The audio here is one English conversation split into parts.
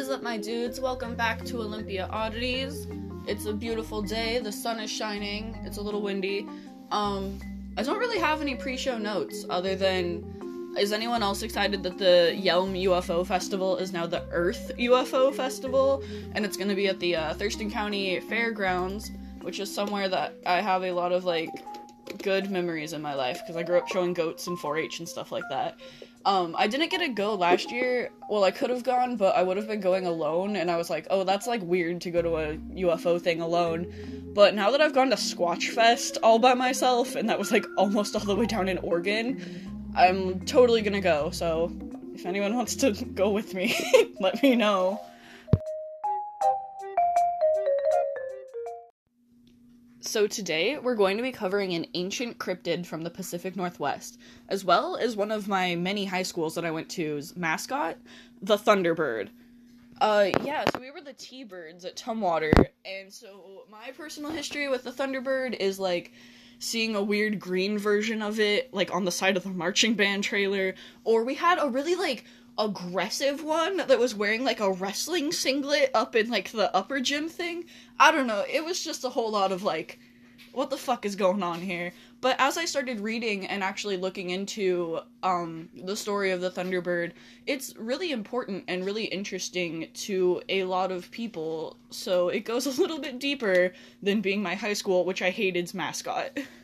Is up, my dudes? Welcome back to Olympia Oddities. It's a beautiful day. The sun is shining. It's a little windy. Um, I don't really have any pre-show notes other than is anyone else excited that the Yelm UFO Festival is now the Earth UFO Festival and it's going to be at the uh, Thurston County Fairgrounds, which is somewhere that I have a lot of like good memories in my life because I grew up showing goats and 4-H and stuff like that. Um, I didn't get to go last year. Well, I could have gone, but I would have been going alone, and I was like, oh, that's like weird to go to a UFO thing alone. But now that I've gone to Squatch Fest all by myself, and that was like almost all the way down in Oregon, I'm totally gonna go. So if anyone wants to go with me, let me know. So, today we're going to be covering an ancient cryptid from the Pacific Northwest, as well as one of my many high schools that I went to's mascot, the Thunderbird. Uh, yeah, so we were the T Birds at Tumwater, and so my personal history with the Thunderbird is like seeing a weird green version of it, like on the side of the marching band trailer, or we had a really like aggressive one that was wearing like a wrestling singlet up in like the upper gym thing. I don't know. It was just a whole lot of like, what the fuck is going on here? But as I started reading and actually looking into um, the story of the Thunderbird, it's really important and really interesting to a lot of people. So it goes a little bit deeper than being my high school, which I hated's mascot.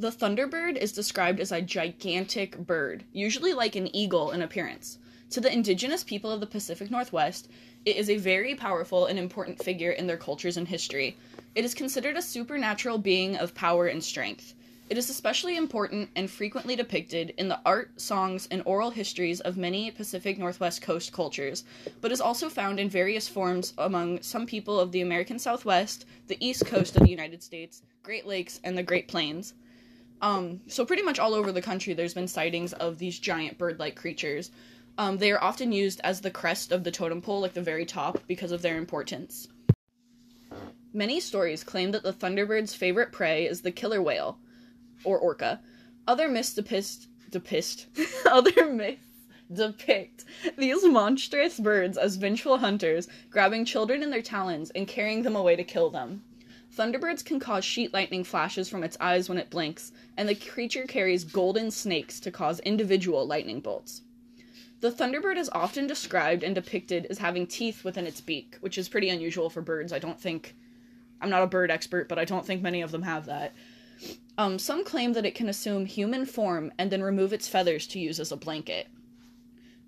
The Thunderbird is described as a gigantic bird, usually like an eagle in appearance. To the indigenous people of the Pacific Northwest, it is a very powerful and important figure in their cultures and history. It is considered a supernatural being of power and strength. It is especially important and frequently depicted in the art, songs, and oral histories of many Pacific Northwest coast cultures, but is also found in various forms among some people of the American Southwest, the East Coast of the United States, Great Lakes, and the Great Plains. Um, so pretty much all over the country, there's been sightings of these giant bird-like creatures. Um, they are often used as the crest of the totem pole, like the very top, because of their importance. Many stories claim that the thunderbird's favorite prey is the killer whale, or orca. Other myths depict, other myths depict these monstrous birds as vengeful hunters, grabbing children in their talons and carrying them away to kill them. Thunderbirds can cause sheet lightning flashes from its eyes when it blinks, and the creature carries golden snakes to cause individual lightning bolts. The thunderbird is often described and depicted as having teeth within its beak, which is pretty unusual for birds. I don't think I'm not a bird expert, but I don't think many of them have that. Um, some claim that it can assume human form and then remove its feathers to use as a blanket.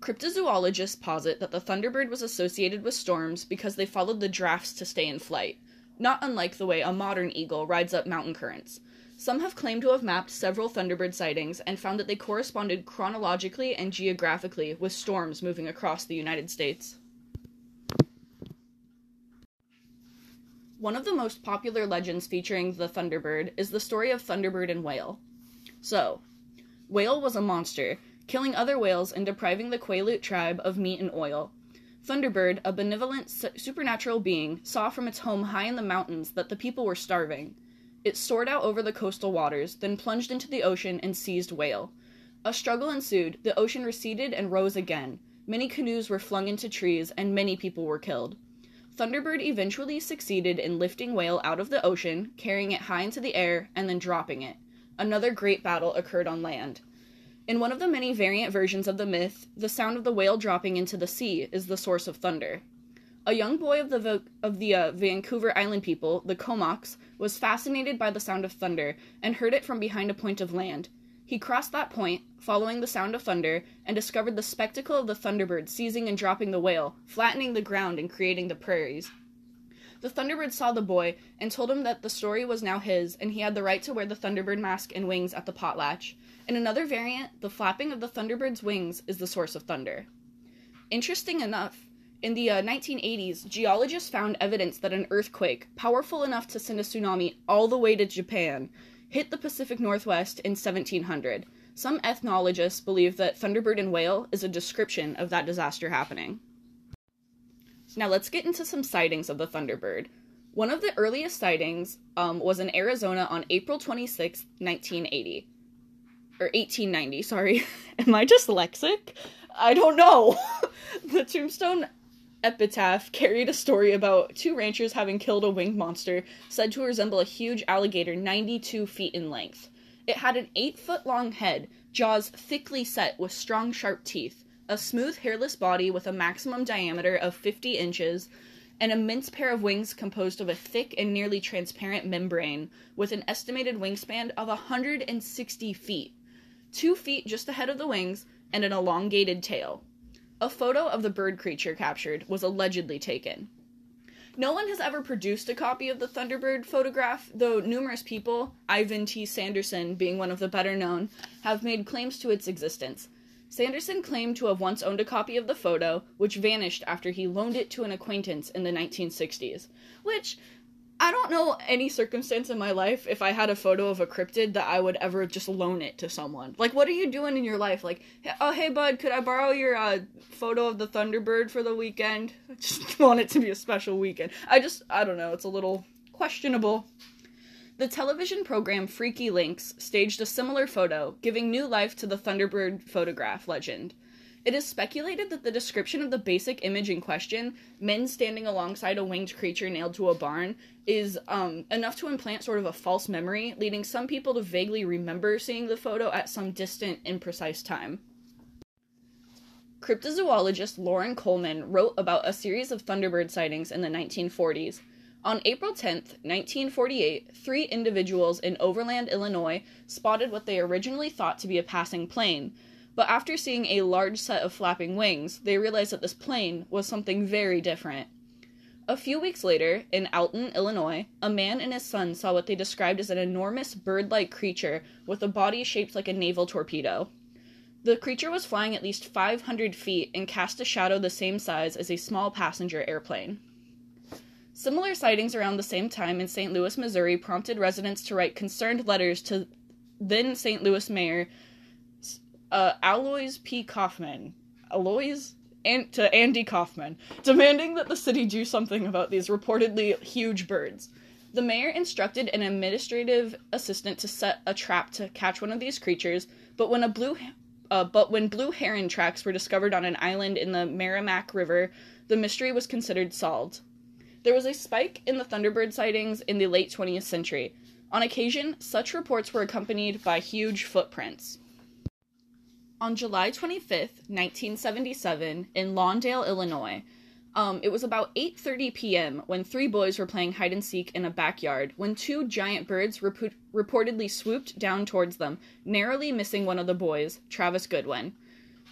Cryptozoologists posit that the thunderbird was associated with storms because they followed the drafts to stay in flight not unlike the way a modern eagle rides up mountain currents. Some have claimed to have mapped several Thunderbird sightings and found that they corresponded chronologically and geographically with storms moving across the United States. One of the most popular legends featuring the Thunderbird is the story of Thunderbird and Whale. So, Whale was a monster, killing other whales and depriving the Quileute tribe of meat and oil. Thunderbird, a benevolent supernatural being, saw from its home high in the mountains that the people were starving. It soared out over the coastal waters, then plunged into the ocean and seized Whale. A struggle ensued, the ocean receded and rose again. Many canoes were flung into trees, and many people were killed. Thunderbird eventually succeeded in lifting Whale out of the ocean, carrying it high into the air, and then dropping it. Another great battle occurred on land. In one of the many variant versions of the myth, the sound of the whale dropping into the sea is the source of thunder. A young boy of the of the uh, Vancouver Island people, the Comox, was fascinated by the sound of thunder and heard it from behind a point of land. He crossed that point, following the sound of thunder, and discovered the spectacle of the thunderbird seizing and dropping the whale, flattening the ground and creating the prairies. The Thunderbird saw the boy and told him that the story was now his and he had the right to wear the Thunderbird mask and wings at the potlatch. In another variant, the flapping of the Thunderbird's wings is the source of thunder. Interesting enough, in the uh, 1980s, geologists found evidence that an earthquake, powerful enough to send a tsunami all the way to Japan, hit the Pacific Northwest in 1700. Some ethnologists believe that Thunderbird and Whale is a description of that disaster happening. Now let's get into some sightings of the Thunderbird. One of the earliest sightings um, was in Arizona on April 26, 1980. Or 1890, sorry. Am I dyslexic? I don't know. the tombstone epitaph carried a story about two ranchers having killed a winged monster said to resemble a huge alligator 92 feet in length. It had an 8 foot long head, jaws thickly set with strong, sharp teeth, a smooth, hairless body with a maximum diameter of 50 inches, an immense pair of wings composed of a thick and nearly transparent membrane with an estimated wingspan of 160 feet, two feet just ahead of the wings, and an elongated tail. A photo of the bird creature captured was allegedly taken. No one has ever produced a copy of the Thunderbird photograph, though numerous people, Ivan T. Sanderson being one of the better known, have made claims to its existence. Sanderson claimed to have once owned a copy of the photo, which vanished after he loaned it to an acquaintance in the 1960s. Which, I don't know any circumstance in my life if I had a photo of a cryptid that I would ever just loan it to someone. Like, what are you doing in your life? Like, oh, hey, bud, could I borrow your uh, photo of the Thunderbird for the weekend? I just want it to be a special weekend. I just, I don't know, it's a little questionable. The television program Freaky Links staged a similar photo, giving new life to the Thunderbird photograph legend. It is speculated that the description of the basic image in question, men standing alongside a winged creature nailed to a barn, is um, enough to implant sort of a false memory, leading some people to vaguely remember seeing the photo at some distant, imprecise time. Cryptozoologist Loren Coleman wrote about a series of Thunderbird sightings in the 1940s, on April 10, 1948, three individuals in Overland, Illinois, spotted what they originally thought to be a passing plane, but after seeing a large set of flapping wings, they realized that this plane was something very different. A few weeks later, in Alton, Illinois, a man and his son saw what they described as an enormous bird like creature with a body shaped like a naval torpedo. The creature was flying at least 500 feet and cast a shadow the same size as a small passenger airplane. Similar sightings around the same time in St. Louis, Missouri prompted residents to write concerned letters to then St. Louis Mayor uh, Aloys P. Kaufmann. Alois? And to Andy Kaufman, demanding that the city do something about these reportedly huge birds. The mayor instructed an administrative assistant to set a trap to catch one of these creatures, but when a blue uh, but when blue heron tracks were discovered on an island in the Meramec River, the mystery was considered solved. There was a spike in the Thunderbird sightings in the late 20th century. On occasion, such reports were accompanied by huge footprints. On July 25th, 1977, in Lawndale, Illinois, um, it was about 8:30 p.m. when three boys were playing hide and seek in a backyard when two giant birds repu- reportedly swooped down towards them, narrowly missing one of the boys, Travis Goodwin.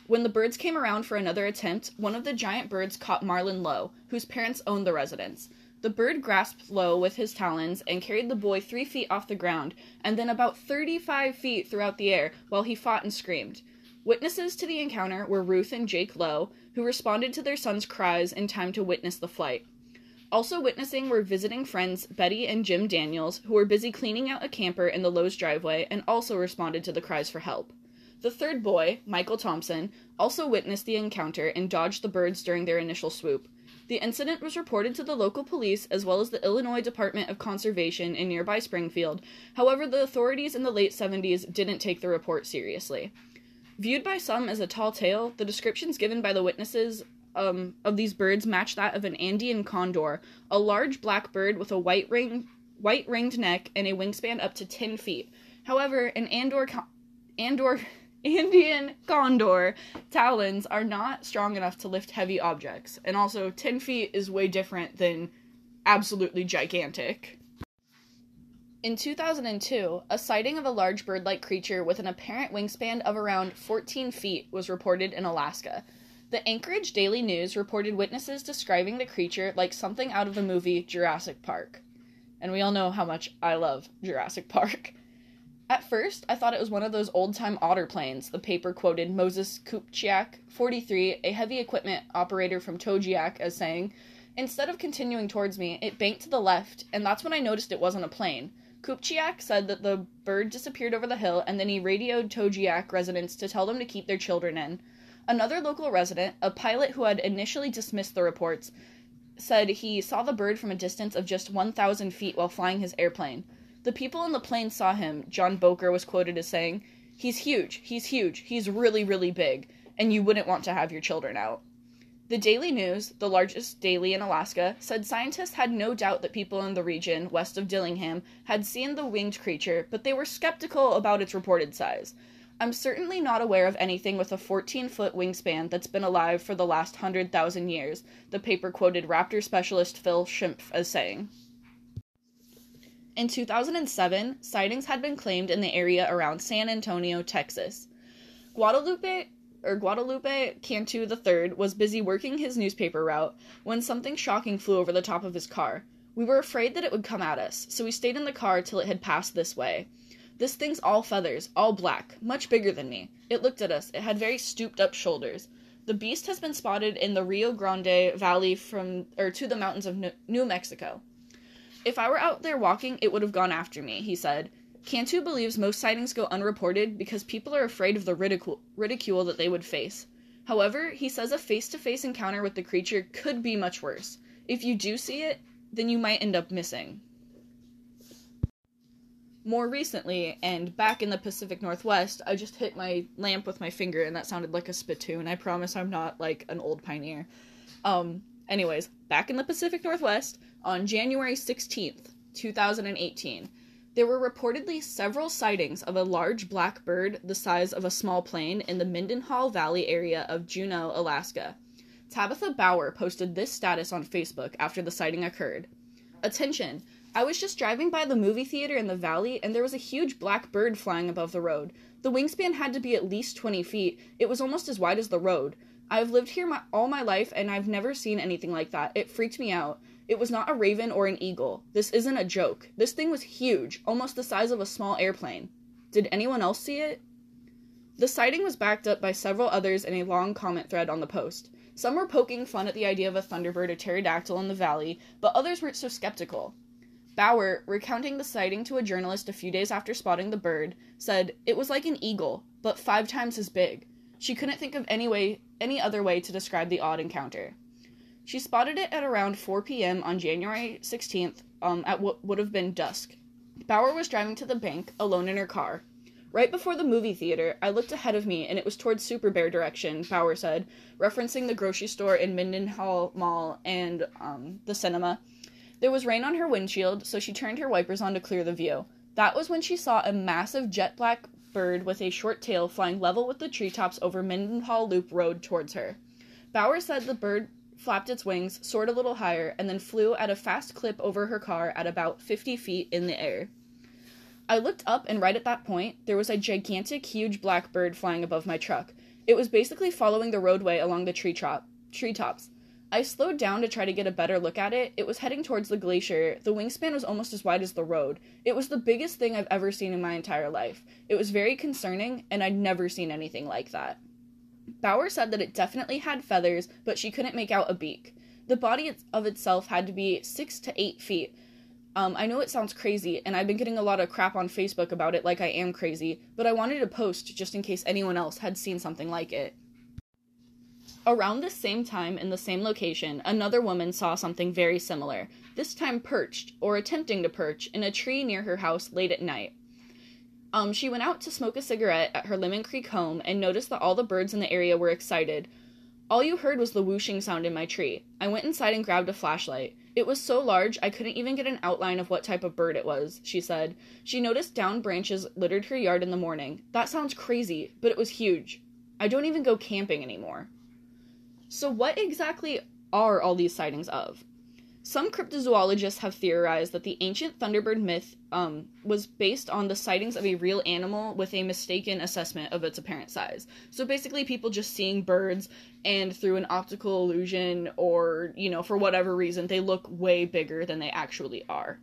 When the birds came around for another attempt, one of the giant birds caught Marlon Lowe, whose parents owned the residence. The bird grasped Lowe with his talons and carried the boy three feet off the ground, and then about 35 feet throughout the air while he fought and screamed. Witnesses to the encounter were Ruth and Jake Lowe, who responded to their son's cries in time to witness the flight. Also witnessing were visiting friends Betty and Jim Daniels, who were busy cleaning out a camper in the Lowe's driveway and also responded to the cries for help. The third boy, Michael Thompson, also witnessed the encounter and dodged the birds during their initial swoop. The incident was reported to the local police as well as the Illinois Department of Conservation in nearby Springfield. However, the authorities in the late 70s didn't take the report seriously. Viewed by some as a tall tale, the descriptions given by the witnesses um, of these birds match that of an Andean condor, a large black bird with a white ring, white ringed neck and a wingspan up to 10 feet. However, an Andor, Andor Andean condor talons are not strong enough to lift heavy objects, and also 10 feet is way different than absolutely gigantic. In 2002, a sighting of a large bird like creature with an apparent wingspan of around 14 feet was reported in Alaska. The Anchorage Daily News reported witnesses describing the creature like something out of the movie Jurassic Park. And we all know how much I love Jurassic Park. At first, I thought it was one of those old time otter planes, the paper quoted Moses Coupchiak, 43, a heavy equipment operator from Togiak, as saying, Instead of continuing towards me, it banked to the left, and that's when I noticed it wasn't a plane. Coupchiak said that the bird disappeared over the hill, and then he radioed Togiak residents to tell them to keep their children in. Another local resident, a pilot who had initially dismissed the reports, said he saw the bird from a distance of just 1,000 feet while flying his airplane. The people in the plane saw him, John Boker was quoted as saying. He's huge, he's huge, he's really, really big, and you wouldn't want to have your children out. The Daily News, the largest daily in Alaska, said scientists had no doubt that people in the region west of Dillingham had seen the winged creature, but they were skeptical about its reported size. I'm certainly not aware of anything with a 14 foot wingspan that's been alive for the last 100,000 years, the paper quoted raptor specialist Phil Schimpf as saying. In 2007, sightings had been claimed in the area around San Antonio, Texas. Guadalupe or Guadalupe Cantu III was busy working his newspaper route when something shocking flew over the top of his car. We were afraid that it would come at us, so we stayed in the car till it had passed this way. This thing's all feathers, all black, much bigger than me. It looked at us. It had very stooped up shoulders. The beast has been spotted in the Rio Grande Valley from or to the mountains of New Mexico. If I were out there walking, it would have gone after me, he said. Cantu believes most sightings go unreported because people are afraid of the ridicule, ridicule that they would face. However, he says a face to face encounter with the creature could be much worse. If you do see it, then you might end up missing. More recently, and back in the Pacific Northwest, I just hit my lamp with my finger and that sounded like a spittoon. I promise I'm not like an old pioneer. Um, anyways, back in the Pacific Northwest, on January 16th, 2018, there were reportedly several sightings of a large black bird the size of a small plane in the Mendenhall Valley area of Juneau, Alaska. Tabitha Bauer posted this status on Facebook after the sighting occurred. Attention! I was just driving by the movie theater in the valley and there was a huge black bird flying above the road. The wingspan had to be at least 20 feet. It was almost as wide as the road. I've lived here my, all my life and I've never seen anything like that. It freaked me out. It was not a raven or an eagle. This isn't a joke. This thing was huge, almost the size of a small airplane. Did anyone else see it? The sighting was backed up by several others in a long comment thread on the post. Some were poking fun at the idea of a thunderbird or pterodactyl in the valley, but others weren't so skeptical. Bauer, recounting the sighting to a journalist a few days after spotting the bird, said it was like an eagle, but five times as big. She couldn't think of any way any other way to describe the odd encounter. She spotted it at around 4 p.m. on January 16th, um, at what would have been dusk. Bauer was driving to the bank, alone in her car. Right before the movie theater, I looked ahead of me and it was towards Super Bear direction, Bauer said, referencing the grocery store in Mendenhall Mall and um, the cinema. There was rain on her windshield, so she turned her wipers on to clear the view. That was when she saw a massive jet black bird with a short tail flying level with the treetops over Mendenhall Loop Road towards her. Bauer said the bird flapped its wings, soared a little higher, and then flew at a fast clip over her car at about 50 feet in the air. I looked up, and right at that point, there was a gigantic, huge black bird flying above my truck. It was basically following the roadway along the tree top, treetops. I slowed down to try to get a better look at it. It was heading towards the glacier. The wingspan was almost as wide as the road. It was the biggest thing I've ever seen in my entire life. It was very concerning, and I'd never seen anything like that. Bauer said that it definitely had feathers, but she couldn't make out a beak. The body of itself had to be six to eight feet. Um, I know it sounds crazy, and I've been getting a lot of crap on Facebook about it, like I am crazy, but I wanted to post just in case anyone else had seen something like it. Around the same time, in the same location, another woman saw something very similar, this time perched, or attempting to perch, in a tree near her house late at night. Um, she went out to smoke a cigarette at her Lemon Creek home and noticed that all the birds in the area were excited. All you heard was the whooshing sound in my tree. I went inside and grabbed a flashlight. It was so large I couldn't even get an outline of what type of bird it was, she said. She noticed down branches littered her yard in the morning. That sounds crazy, but it was huge. I don't even go camping anymore. So, what exactly are all these sightings of? Some cryptozoologists have theorized that the ancient Thunderbird myth um, was based on the sightings of a real animal with a mistaken assessment of its apparent size. So basically, people just seeing birds and through an optical illusion or, you know, for whatever reason, they look way bigger than they actually are.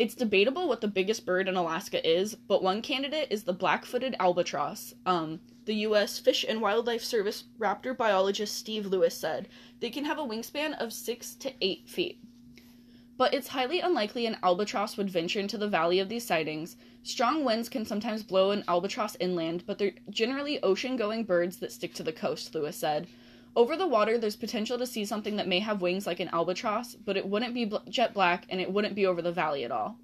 It's debatable what the biggest bird in Alaska is, but one candidate is the black footed albatross. Um, the U.S. Fish and Wildlife Service raptor biologist Steve Lewis said they can have a wingspan of 6 to 8 feet. But it's highly unlikely an albatross would venture into the valley of these sightings. Strong winds can sometimes blow an albatross inland, but they're generally ocean going birds that stick to the coast, Lewis said. Over the water, there's potential to see something that may have wings like an albatross, but it wouldn't be jet black and it wouldn't be over the valley at all.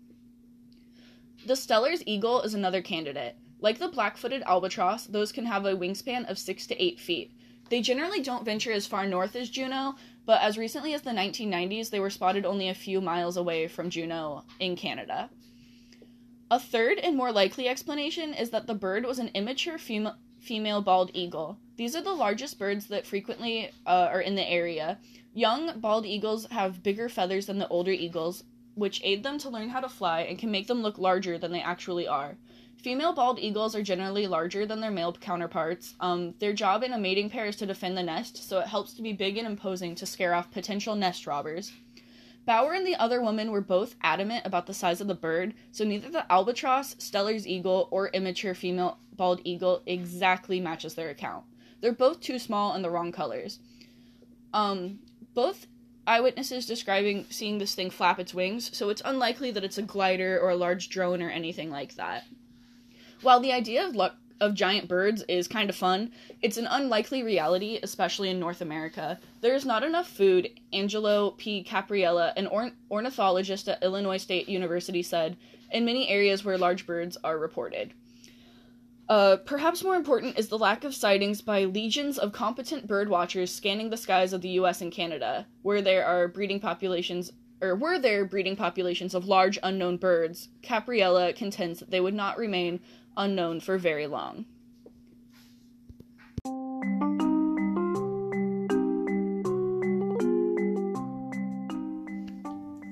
The Steller's eagle is another candidate. Like the black footed albatross, those can have a wingspan of 6 to 8 feet. They generally don't venture as far north as Juneau, but as recently as the 1990s, they were spotted only a few miles away from Juneau in Canada. A third and more likely explanation is that the bird was an immature fem- female bald eagle. These are the largest birds that frequently uh, are in the area. Young bald eagles have bigger feathers than the older eagles, which aid them to learn how to fly and can make them look larger than they actually are. Female bald eagles are generally larger than their male counterparts. Um, their job in a mating pair is to defend the nest, so it helps to be big and imposing to scare off potential nest robbers. Bauer and the other woman were both adamant about the size of the bird, so neither the albatross, Steller's eagle, or immature female bald eagle exactly matches their account. They're both too small and the wrong colors. Um, both eyewitnesses describing seeing this thing flap its wings, so it's unlikely that it's a glider or a large drone or anything like that. While the idea of of giant birds is kind of fun, it's an unlikely reality, especially in North America. There is not enough food, Angelo P. Capparella, an or- ornithologist at Illinois State University, said, in many areas where large birds are reported. Uh, perhaps more important is the lack of sightings by legions of competent bird watchers scanning the skies of the US and Canada, where there are breeding populations or were there breeding populations of large unknown birds, Capparella contends that they would not remain unknown for very long.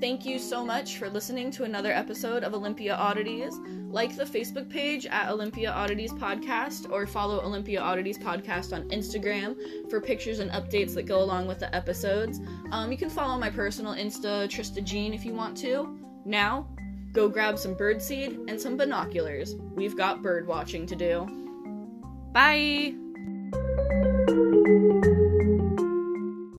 Thank you so much for listening to another episode of Olympia Oddities. Like the Facebook page at Olympia Oddities Podcast or follow Olympia Oddities Podcast on Instagram for pictures and updates that go along with the episodes. Um, you can follow my personal Insta, Trista Jean, if you want to. Now, go grab some birdseed and some binoculars. We've got bird watching to do. Bye!